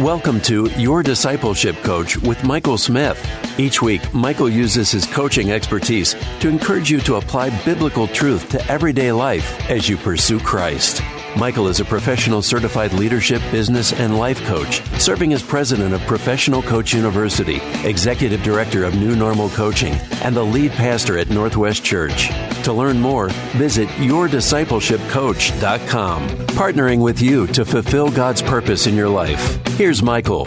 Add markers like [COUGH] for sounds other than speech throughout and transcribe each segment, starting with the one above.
Welcome to Your Discipleship Coach with Michael Smith. Each week, Michael uses his coaching expertise to encourage you to apply biblical truth to everyday life as you pursue Christ. Michael is a professional certified leadership, business, and life coach, serving as president of Professional Coach University, executive director of New Normal Coaching, and the lead pastor at Northwest Church. To learn more, visit yourdiscipleshipcoach.com, partnering with you to fulfill God's purpose in your life. Here's Michael.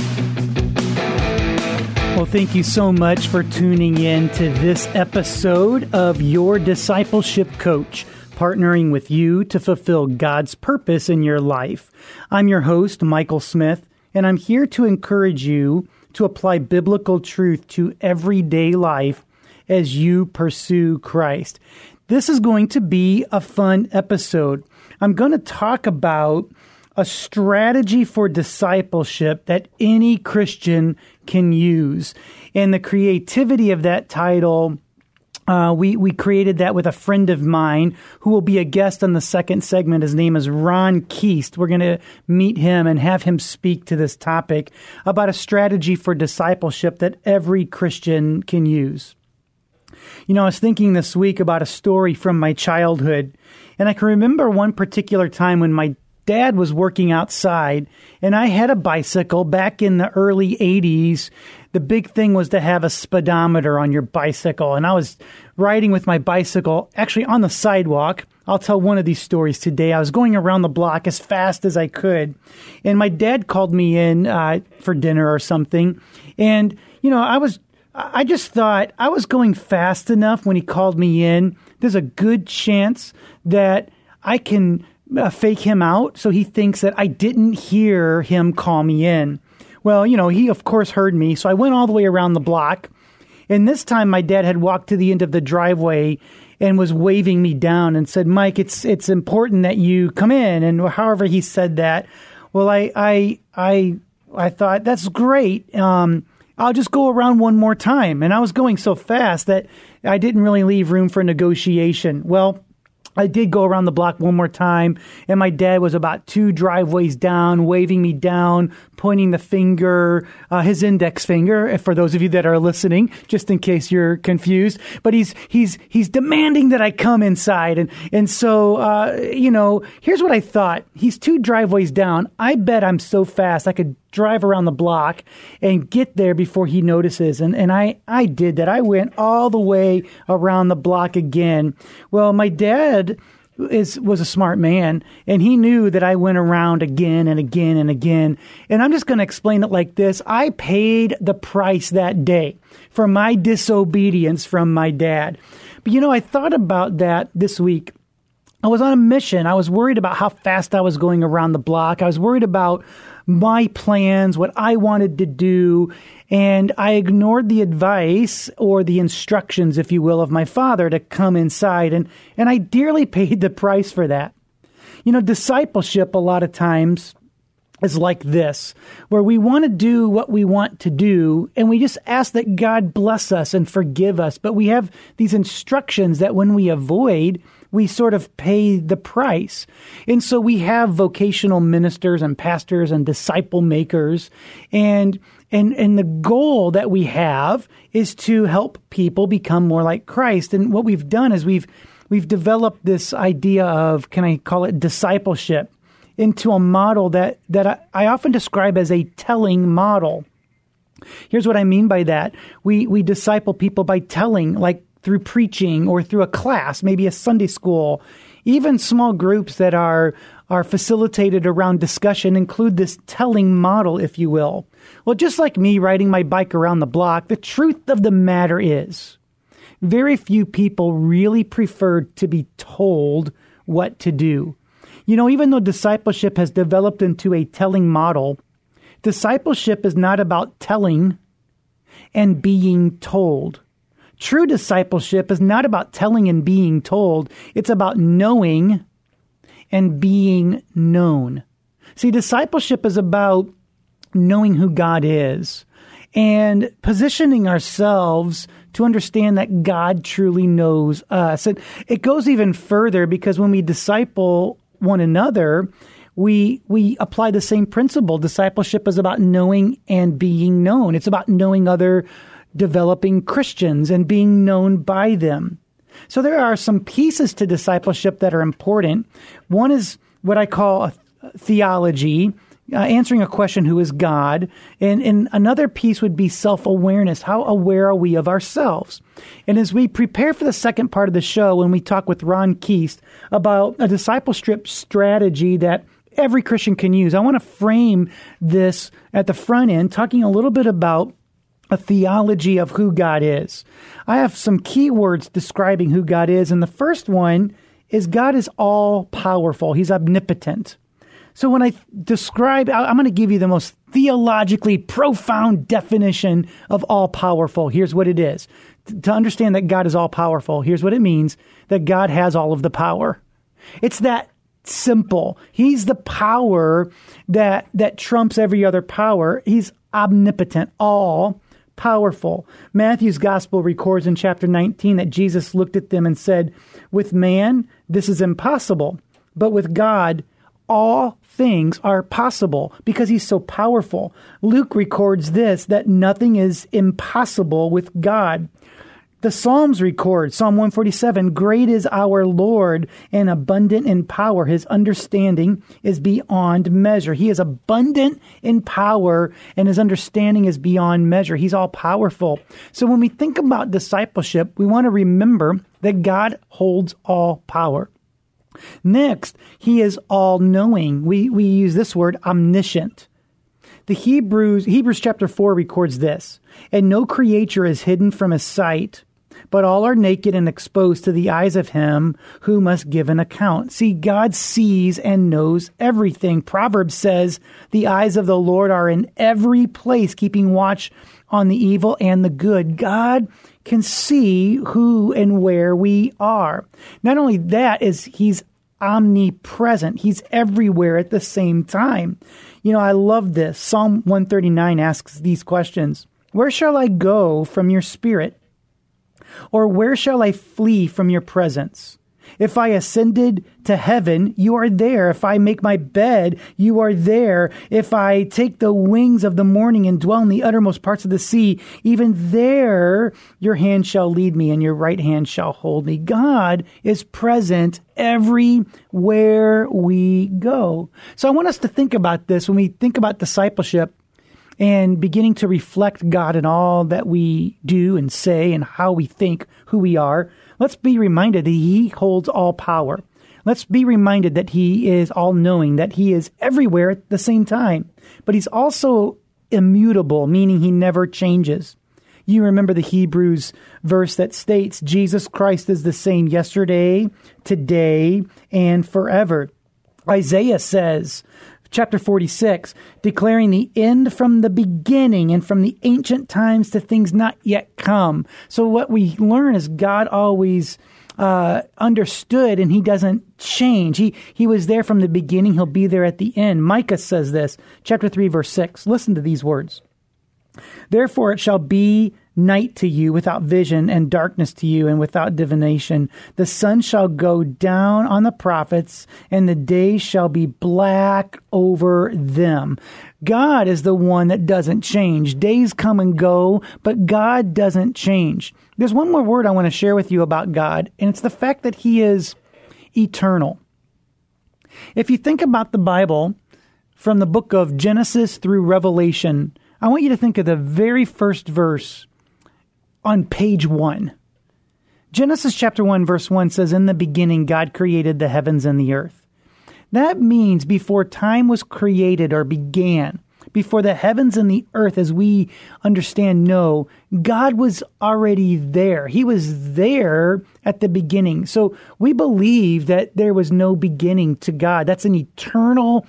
Well, thank you so much for tuning in to this episode of Your Discipleship Coach partnering with you to fulfill God's purpose in your life. I'm your host, Michael Smith, and I'm here to encourage you to apply biblical truth to everyday life as you pursue Christ. This is going to be a fun episode. I'm going to talk about a strategy for discipleship that any Christian can use. And the creativity of that title uh, we we created that with a friend of mine who will be a guest on the second segment. His name is Ron Kuest. We're going to meet him and have him speak to this topic about a strategy for discipleship that every Christian can use. You know, I was thinking this week about a story from my childhood, and I can remember one particular time when my dad was working outside and I had a bicycle back in the early 80s the big thing was to have a speedometer on your bicycle. And I was riding with my bicycle actually on the sidewalk. I'll tell one of these stories today. I was going around the block as fast as I could. And my dad called me in uh, for dinner or something. And, you know, I was, I just thought I was going fast enough when he called me in. There's a good chance that I can uh, fake him out so he thinks that I didn't hear him call me in. Well, you know, he of course heard me, so I went all the way around the block. And this time my dad had walked to the end of the driveway and was waving me down and said, "Mike, it's it's important that you come in." And however he said that, well, I I I I thought that's great. Um, I'll just go around one more time. And I was going so fast that I didn't really leave room for negotiation. Well, I did go around the block one more time, and my dad was about two driveways down, waving me down, pointing the finger, uh, his index finger, for those of you that are listening, just in case you're confused. But he's he's he's demanding that I come inside, and and so uh, you know, here's what I thought: he's two driveways down. I bet I'm so fast I could drive around the block and get there before he notices. And, and I, I did that. I went all the way around the block again. Well, my dad is was a smart man and he knew that I went around again and again and again. And I'm just going to explain it like this. I paid the price that day for my disobedience from my dad. But you know, I thought about that this week. I was on a mission. I was worried about how fast I was going around the block. I was worried about my plans, what I wanted to do, and I ignored the advice or the instructions, if you will, of my father to come inside, and, and I dearly [LAUGHS] paid the price for that. You know, discipleship a lot of times is like this, where we want to do what we want to do, and we just ask that God bless us and forgive us. But we have these instructions that when we avoid, we sort of pay the price. And so we have vocational ministers and pastors and disciple makers and and and the goal that we have is to help people become more like Christ. And what we've done is we've we've developed this idea of can I call it discipleship into a model that that I, I often describe as a telling model. Here's what I mean by that. We we disciple people by telling like through preaching or through a class, maybe a Sunday school. Even small groups that are are facilitated around discussion include this telling model, if you will. Well, just like me riding my bike around the block, the truth of the matter is very few people really prefer to be told what to do. You know, even though discipleship has developed into a telling model, Discipleship is not about telling and being told. True discipleship is not about telling and being told, it's about knowing and being known. See, discipleship is about knowing who God is and positioning ourselves to understand that God truly knows us. And it goes even further because when we disciple one another, we we apply the same principle. Discipleship is about knowing and being known. It's about knowing other developing Christians and being known by them. So there are some pieces to discipleship that are important. One is what I call theology, uh, answering a question, who is God? And, and another piece would be self awareness. How aware are we of ourselves? And as we prepare for the second part of the show, when we talk with Ron Kuest about a discipleship strategy that every Christian can use, I want to frame this at the front end, talking a little bit about a theology of who God is. I have some key words describing who God is, and the first one is God is all powerful, He's omnipotent. So when I describe, I'm going to give you the most theologically profound definition of all powerful. Here's what it is. To understand that God is all powerful, here's what it means that God has all of the power. It's that simple. He's the power that that trumps every other power. He's omnipotent, all powerful. Matthew's gospel records in chapter 19 that Jesus looked at them and said, "With man, this is impossible, but with God, all things are possible because he's so powerful. Luke records this that nothing is impossible with God. The Psalms record, Psalm 147, great is our Lord and abundant in power. His understanding is beyond measure. He is abundant in power and his understanding is beyond measure. He's all powerful. So when we think about discipleship, we want to remember that God holds all power. Next, he is all knowing. We, we use this word omniscient. The Hebrews, Hebrews chapter 4 records this, and no creature is hidden from his sight, but all are naked and exposed to the eyes of him who must give an account. See, God sees and knows everything. Proverbs says, the eyes of the Lord are in every place, keeping watch on the evil and the good. God can see who and where we are. Not only that is he's omnipresent. He's everywhere at the same time. You know, I love this. Psalm 139 asks these questions. Where shall I go from your spirit? Or where shall I flee from your presence? If I ascended to heaven, you are there. If I make my bed, you are there. If I take the wings of the morning and dwell in the uttermost parts of the sea, even there your hand shall lead me and your right hand shall hold me. God is present everywhere we go. So I want us to think about this when we think about discipleship and beginning to reflect God in all that we do and say and how we think, who we are. Let's be reminded that He holds all power. Let's be reminded that He is all knowing, that He is everywhere at the same time. But He's also immutable, meaning He never changes. You remember the Hebrews verse that states Jesus Christ is the same yesterday, today, and forever. Isaiah says, chapter 46, declaring the end from the beginning and from the ancient times to things not yet come. So what we learn is God always uh, understood and he doesn't change. He, he was there from the beginning. He'll be there at the end. Micah says this, chapter 3, verse 6. Listen to these words. Therefore it shall be night to you without vision and darkness to you and without divination. The sun shall go down on the prophets and the day shall be black over them. God is the one that doesn't change. Days come and go, but God doesn't change. There's one more word I want to share with you about God, and it's the fact that He is eternal. If you think about the Bible from the book of Genesis through Revelation, I want you to think of the very first verse on page one. Genesis chapter 1, verse 1 says, In the beginning, God created the heavens and the earth. That means before time was created or began, before the heavens and the earth, as we understand, know, God was already there. He was there at the beginning. So we believe that there was no beginning to God. That's an eternal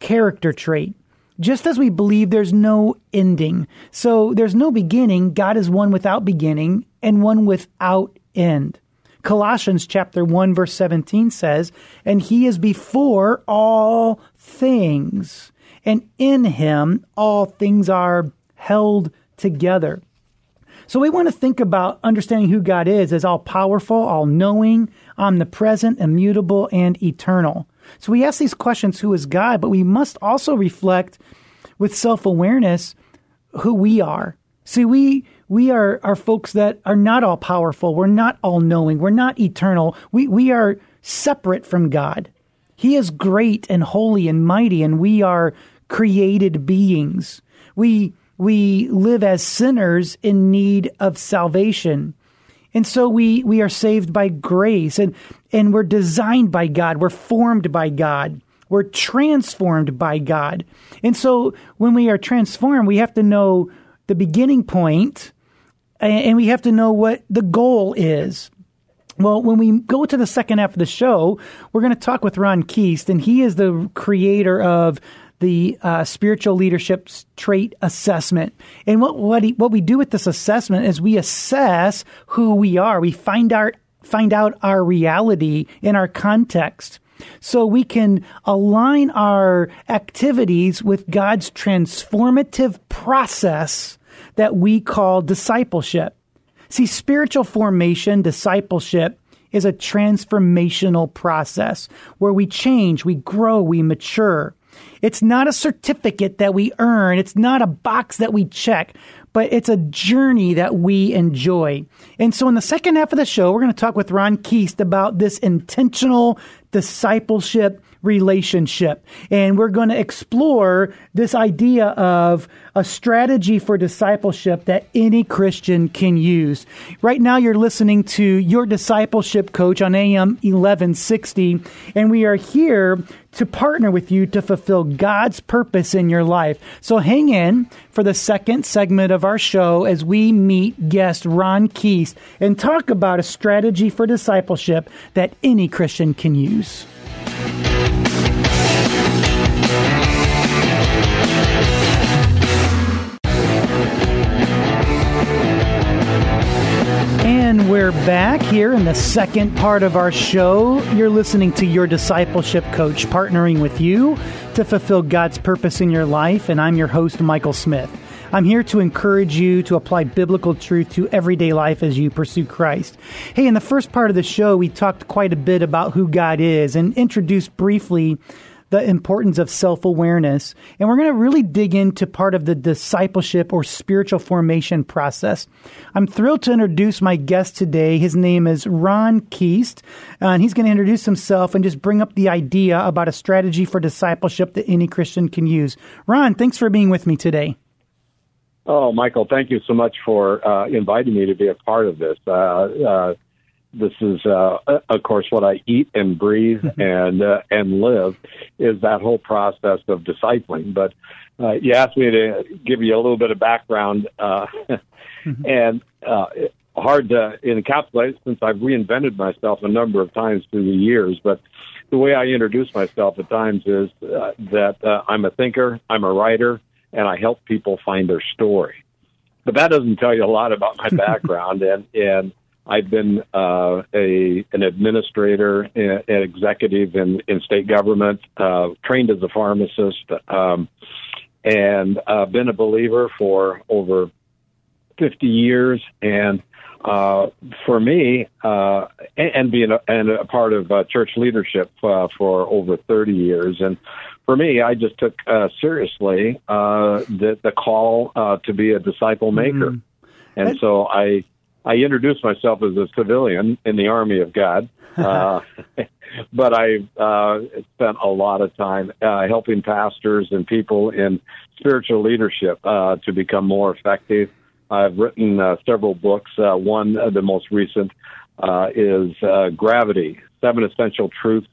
character trait. Just as we believe there's no ending. So there's no beginning. God is one without beginning and one without end. Colossians chapter 1 verse 17 says, "And he is before all things, and in him all things are held together." So we want to think about understanding who God is as all powerful, all knowing, omnipresent, immutable, and eternal. So we ask these questions who is God, but we must also reflect with self awareness who we are. See, we we are, are folks that are not all powerful. We're not all knowing. We're not eternal. We we are separate from God. He is great and holy and mighty, and we are created beings. We we live as sinners in need of salvation. And so we, we are saved by grace and, and we're designed by God. We're formed by God. We're transformed by God. And so when we are transformed, we have to know the beginning point and we have to know what the goal is. Well, when we go to the second half of the show, we're going to talk with Ron Kuest, and he is the creator of the uh, spiritual leadership trait assessment. And what what, he, what we do with this assessment is we assess who we are. We find out find out our reality in our context. So we can align our activities with God's transformative process that we call discipleship. See, spiritual formation, discipleship, is a transformational process where we change, we grow, we mature. It's not a certificate that we earn. It's not a box that we check, but it's a journey that we enjoy. And so in the second half of the show, we're going to talk with Ron Kuest about this intentional discipleship relationship. And we're going to explore this idea of a strategy for discipleship that any Christian can use. Right now, you're listening to Your Discipleship Coach on AM 1160, and we are here to partner with you to fulfill God's purpose in your life. So hang in for the second segment of our show as we meet guest Ron Kuest and talk about a strategy for discipleship that any Christian can use. And we're back here in the second part of our show. You're listening to Your Discipleship Coach, partnering with you to fulfill God's purpose in your life. And I'm your host, Michael Smith. I'm here to encourage you to apply biblical truth to everyday life as you pursue Christ. Hey, in the first part of the show, we talked quite a bit about who God is and introduced briefly the importance of self awareness. And we're going to really dig into part of the discipleship or spiritual formation process. I'm thrilled to introduce my guest today. His name is Ron Kuest, and he's going to introduce himself and just bring up the idea about a strategy for discipleship that any Christian can use. Ron, thanks for being with me today. Oh, Michael, thank you so much for uh, inviting me to be a part of this. Uh, uh, this is, uh, of course, what I eat and breathe and uh, and live is that whole process of discipling. But uh, you asked me to give you a little bit of background, uh, mm-hmm. [LAUGHS] and uh, hard to encapsulate since I've reinvented myself a number of times through the years. But the way I introduce myself at times is uh, that uh, I'm a thinker, I'm a writer, and I help people find their story. But that doesn't tell you a lot about my [LAUGHS] background, and and I've been uh, a an administrator, an executive in, in state government, uh, trained as a pharmacist, um, and uh, been a believer for over 50 years. And uh, for me, uh, and, and being a, and a part of uh, church leadership uh, for over 30 years, and for me, I just took uh, seriously uh, the, the call uh, to be a disciple maker, mm. and so I I introduced myself as a civilian in the Army of God, [LAUGHS] uh, [LAUGHS] but I uh, spent a lot of time uh, helping pastors and people in spiritual leadership uh, to become more effective. I've written uh, several books. Uh, one, uh, the most recent, uh, is uh, Gravity Seven Essential Truths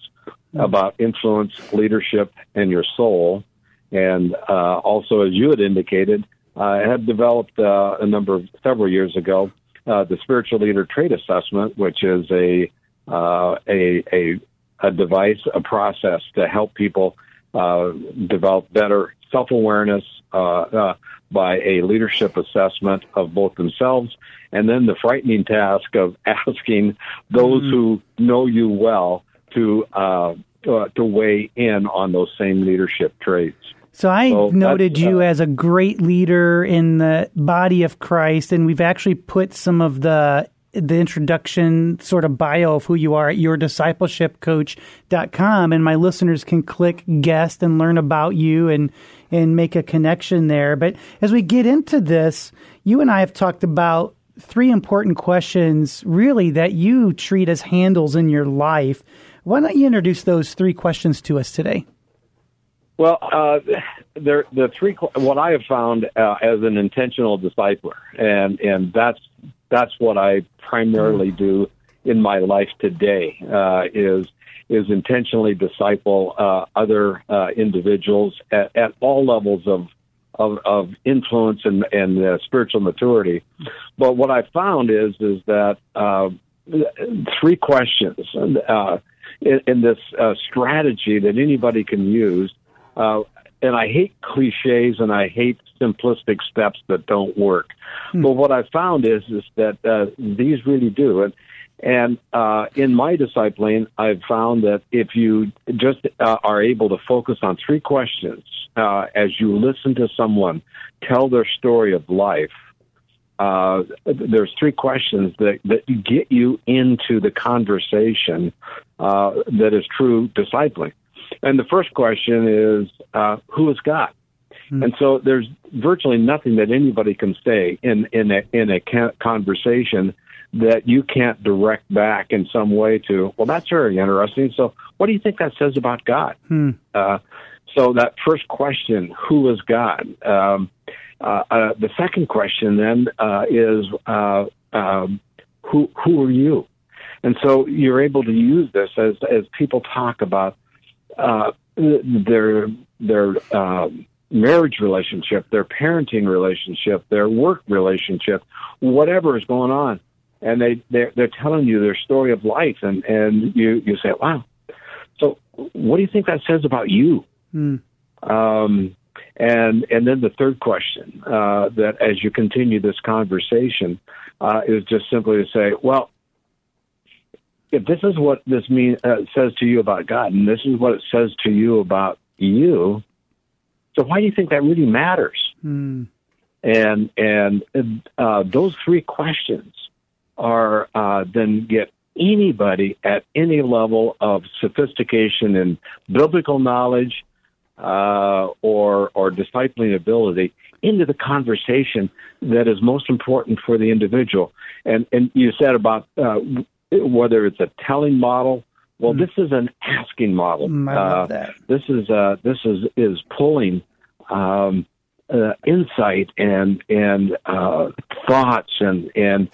about Influence, Leadership, and Your Soul. And uh, also, as you had indicated, I had developed uh, a number of several years ago uh, the spiritual leader trait assessment, which is a uh, a, a a device, a process to help people uh, develop better self awareness, uh, uh, by a leadership assessment of both themselves, and then the frightening task of [LAUGHS] asking those mm-hmm. who know you well to uh, to weigh in on those same leadership traits. So I so noted you uh, as a great leader in the body of Christ, and we've actually put some of the the introduction sort of bio of who you are at yourdiscipleshipcoach.com and my listeners can click guest and learn about you and and make a connection there. But as we get into this, you and I have talked about three important questions really that you treat as handles in your life. Why don't you introduce those three questions to us today? Well, uh, there, the three what I have found uh, as an intentional discipler, and and that's that's what I primarily do in my life today uh, is is intentionally disciple uh, other uh, individuals at, at, all levels of of, of influence and, and uh, spiritual maturity. But what I found is is that uh, three questions uh, in, in, this strategy that anybody can use. And I hate cliches and I hate simplistic steps that don't work. Hmm. But what I found is is that uh, these really do. And and uh, in my discipling, I've found that if you just uh, are able to focus on three questions uh, as you listen to someone tell their story of life, uh, there's three questions that, that get you into the conversation uh, that is true discipling. And the first question is, uh, who is God? Mm-hmm. And so there's virtually nothing that anybody can say in in a in a conversation that you can't direct back in some way to. Well, that's very interesting. So, what do you think that says about God? Hmm. Uh, so that first question, who is God? Um, uh, uh, the second question then uh, is uh, um, who who are you? And so you're able to use this as as people talk about uh, their their um, marriage relationship, their parenting relationship, their work relationship, whatever is going on, and they they're, they're telling you their story of life, and and you you say, wow. So what do you think that says about you? Mm. Um, and and then the third question uh, that as you continue this conversation uh, is just simply to say, well, if this is what this mean uh, says to you about God, and this is what it says to you about you, so why do you think that really matters? Hmm. And and uh, those three questions are uh, then get anybody at any level of sophistication and biblical knowledge uh, or or discipling ability into the conversation that is most important for the individual. And and you said about uh, whether it's a telling model well, mm. this is an asking model. Mm, I love uh, that. This is uh, this is is pulling um, uh, insight and and uh, thoughts and and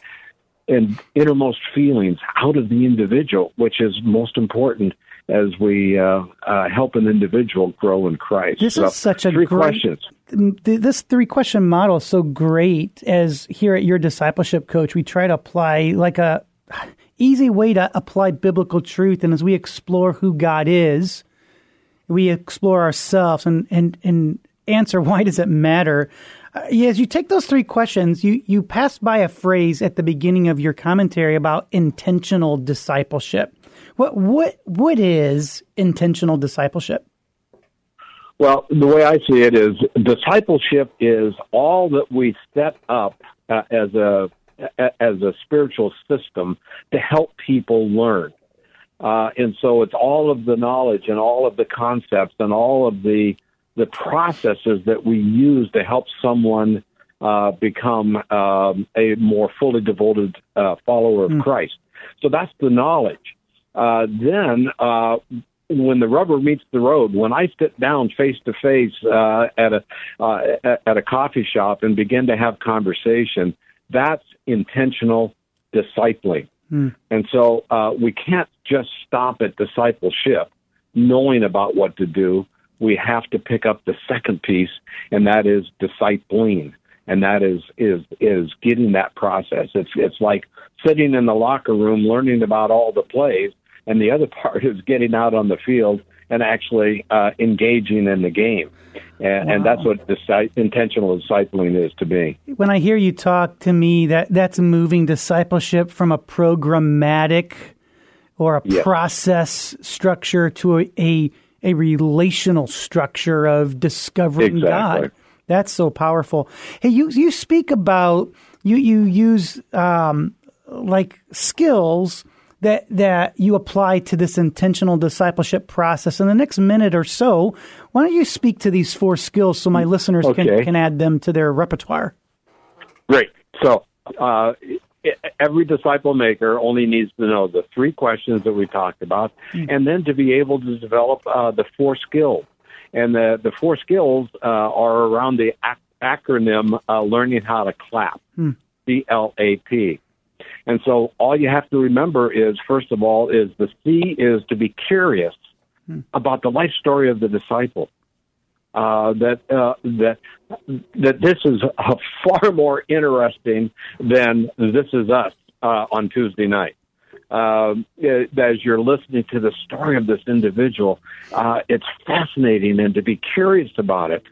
and innermost feelings out of the individual, which is most important as we uh, uh, help an individual grow in Christ. This so, is such a three great, questions. This three question model is so great. As here at your discipleship coach, we try to apply like a easy way to apply biblical truth. And as we explore who God is, we explore ourselves and, and, and answer [LAUGHS] why does it matter. Uh, as you take those three questions, you, you pass by a phrase at the beginning of your commentary about intentional discipleship. What, what, what is intentional discipleship? Well, the way I see it is discipleship is all that we set up uh, as a as a spiritual system to help people learn. Uh, and so it's all of the knowledge and all of the concepts and all of the the processes that we use to help someone uh, become um, a more fully devoted uh, follower of mm. Christ. So that's the knowledge. Uh, then, uh, when the rubber meets the road, when I sit down face to face at a uh, at a coffee shop and begin to have conversation, that's intentional discipling. Mm. And so uh, we can't just stop at discipleship, knowing about what to do. We have to pick up the second piece, and that is discipling. And that is is is getting that process. It's it's like sitting in the locker room learning about all the plays, and the other [LAUGHS] part is getting out on the field and actually uh, engaging in the game. And, wow. and that's what disi- intentional discipling is to me. When I hear you talk to me, that that's moving discipleship from a programmatic or a yes. process structure to a, a, a relational structure of discovering exactly. God. That's so powerful. Hey, you you speak about you you use um, like skills that that you apply to this intentional discipleship process. In the next minute or so, why don't you speak to these four skills so my listeners okay. can can add them to their repertoire? Great. So. Uh, every disciple maker only needs to know the three questions that we talked about, mm. and then to be able to develop uh, the four skills. And the, the four skills uh, are around the ac- acronym uh, learning how to clap, mm. C L A P. And so all you have to remember is, first of all, is the C is to be curious hmm. about the life story of the disciple. Uh, that uh, that that this is [LAUGHS] far more interesting than this is us uh, on Tuesday night. Uh, as you're listening to the story of this individual, uh, it's fascinating, and to be curious about it.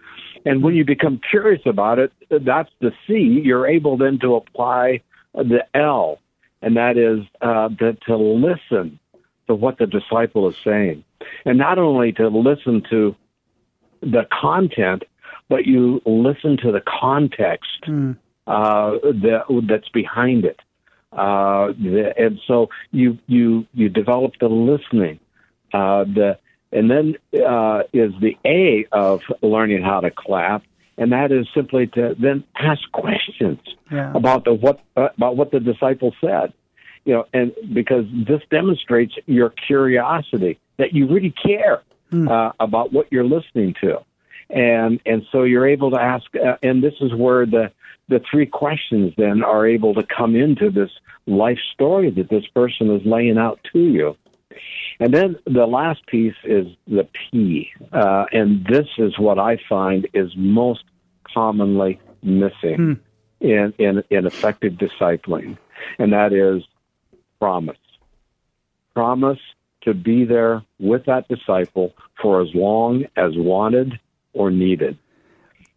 And when you become curious about it, that's the C. You're able then to apply the L, and that is uh, the, to listen to what the disciple is saying. And not only to listen to the content, but you listen to the context mm. uh, that, that's behind it. Uh, the, and so you you you develop the listening. Uh, the and then uh, is the A of learning how to clap, and that is simply to then ask questions yeah. about the what uh, about what the disciple said. You know, and because this demonstrates your curiosity that you really care mm. uh, about what you're listening to, and and so you're able to ask. Uh, and this is where the the three questions then are able to come into this life story that this person is laying out to you. And then the last piece is the P, uh, and this is what I find is most commonly missing hmm. in, in in effective discipling, and that is promise. Promise to be there with that disciple for as long as wanted or needed.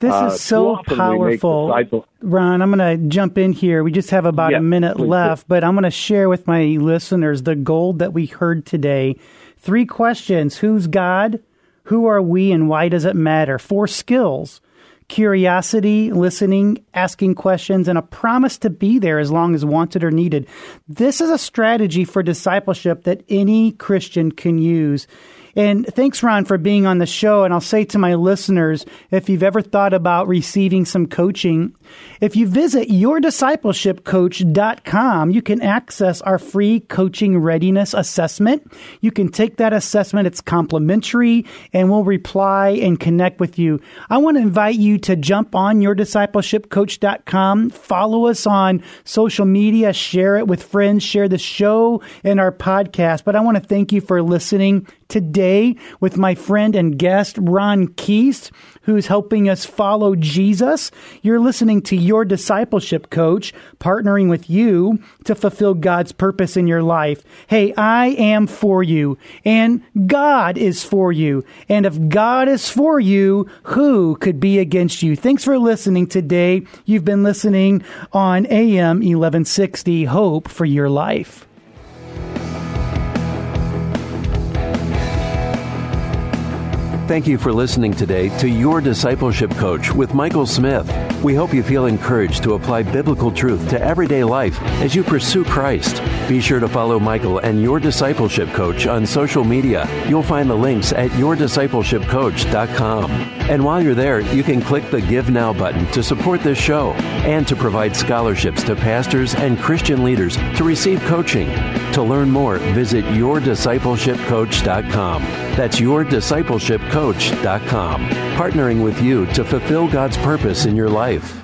This uh, is so powerful. Ron, I'm going to jump in here. We just have about a minute left, but I'm going to share with my listeners the gold that we heard today. Three questions Who's God? Who are we? And why does it matter? Four skills curiosity, listening, asking questions, and a promise to be there as long as wanted or needed. This is a strategy for discipleship that any Christian can use. And thanks, Ron, for being on the show. And I'll say to my listeners, if you've ever thought about receiving some coaching, if you visit yourdiscipleshipcoach.com, you can access our free coaching readiness assessment. You can take that assessment. It's complimentary and we'll reply and connect with you. I want to invite you to jump on yourdiscipleshipcoach.com, follow us on social media, share it with friends, share the show and our podcast. But I want to thank you for listening today with my friend and guest, Ron Kuest, who's helping us follow Jesus. You're listening to Your Discipleship Coach, partnering with you to fulfill God's purpose in your life. Hey, I am for you, and God is for you. And if God is for you, who could be against you? Thanks for listening today. You've been listening on AM 1160 Hope for Your Life. Thank you for listening today to Your Discipleship Coach with Michael Smith. We hope you feel encouraged to apply biblical truth to everyday life as you pursue Christ. Be sure to follow Michael and Your Discipleship Coach on social media. You'll find the links at yourdiscipleshipcoach.com. And while you're there, you can click the Give Now button to support this show and to provide scholarships to pastors and Christian leaders to receive coaching. To learn more, visit yourdiscipleshipcoach.com. That's yourdiscipleshipcoach.com, partnering with you to fulfill God's purpose in your life.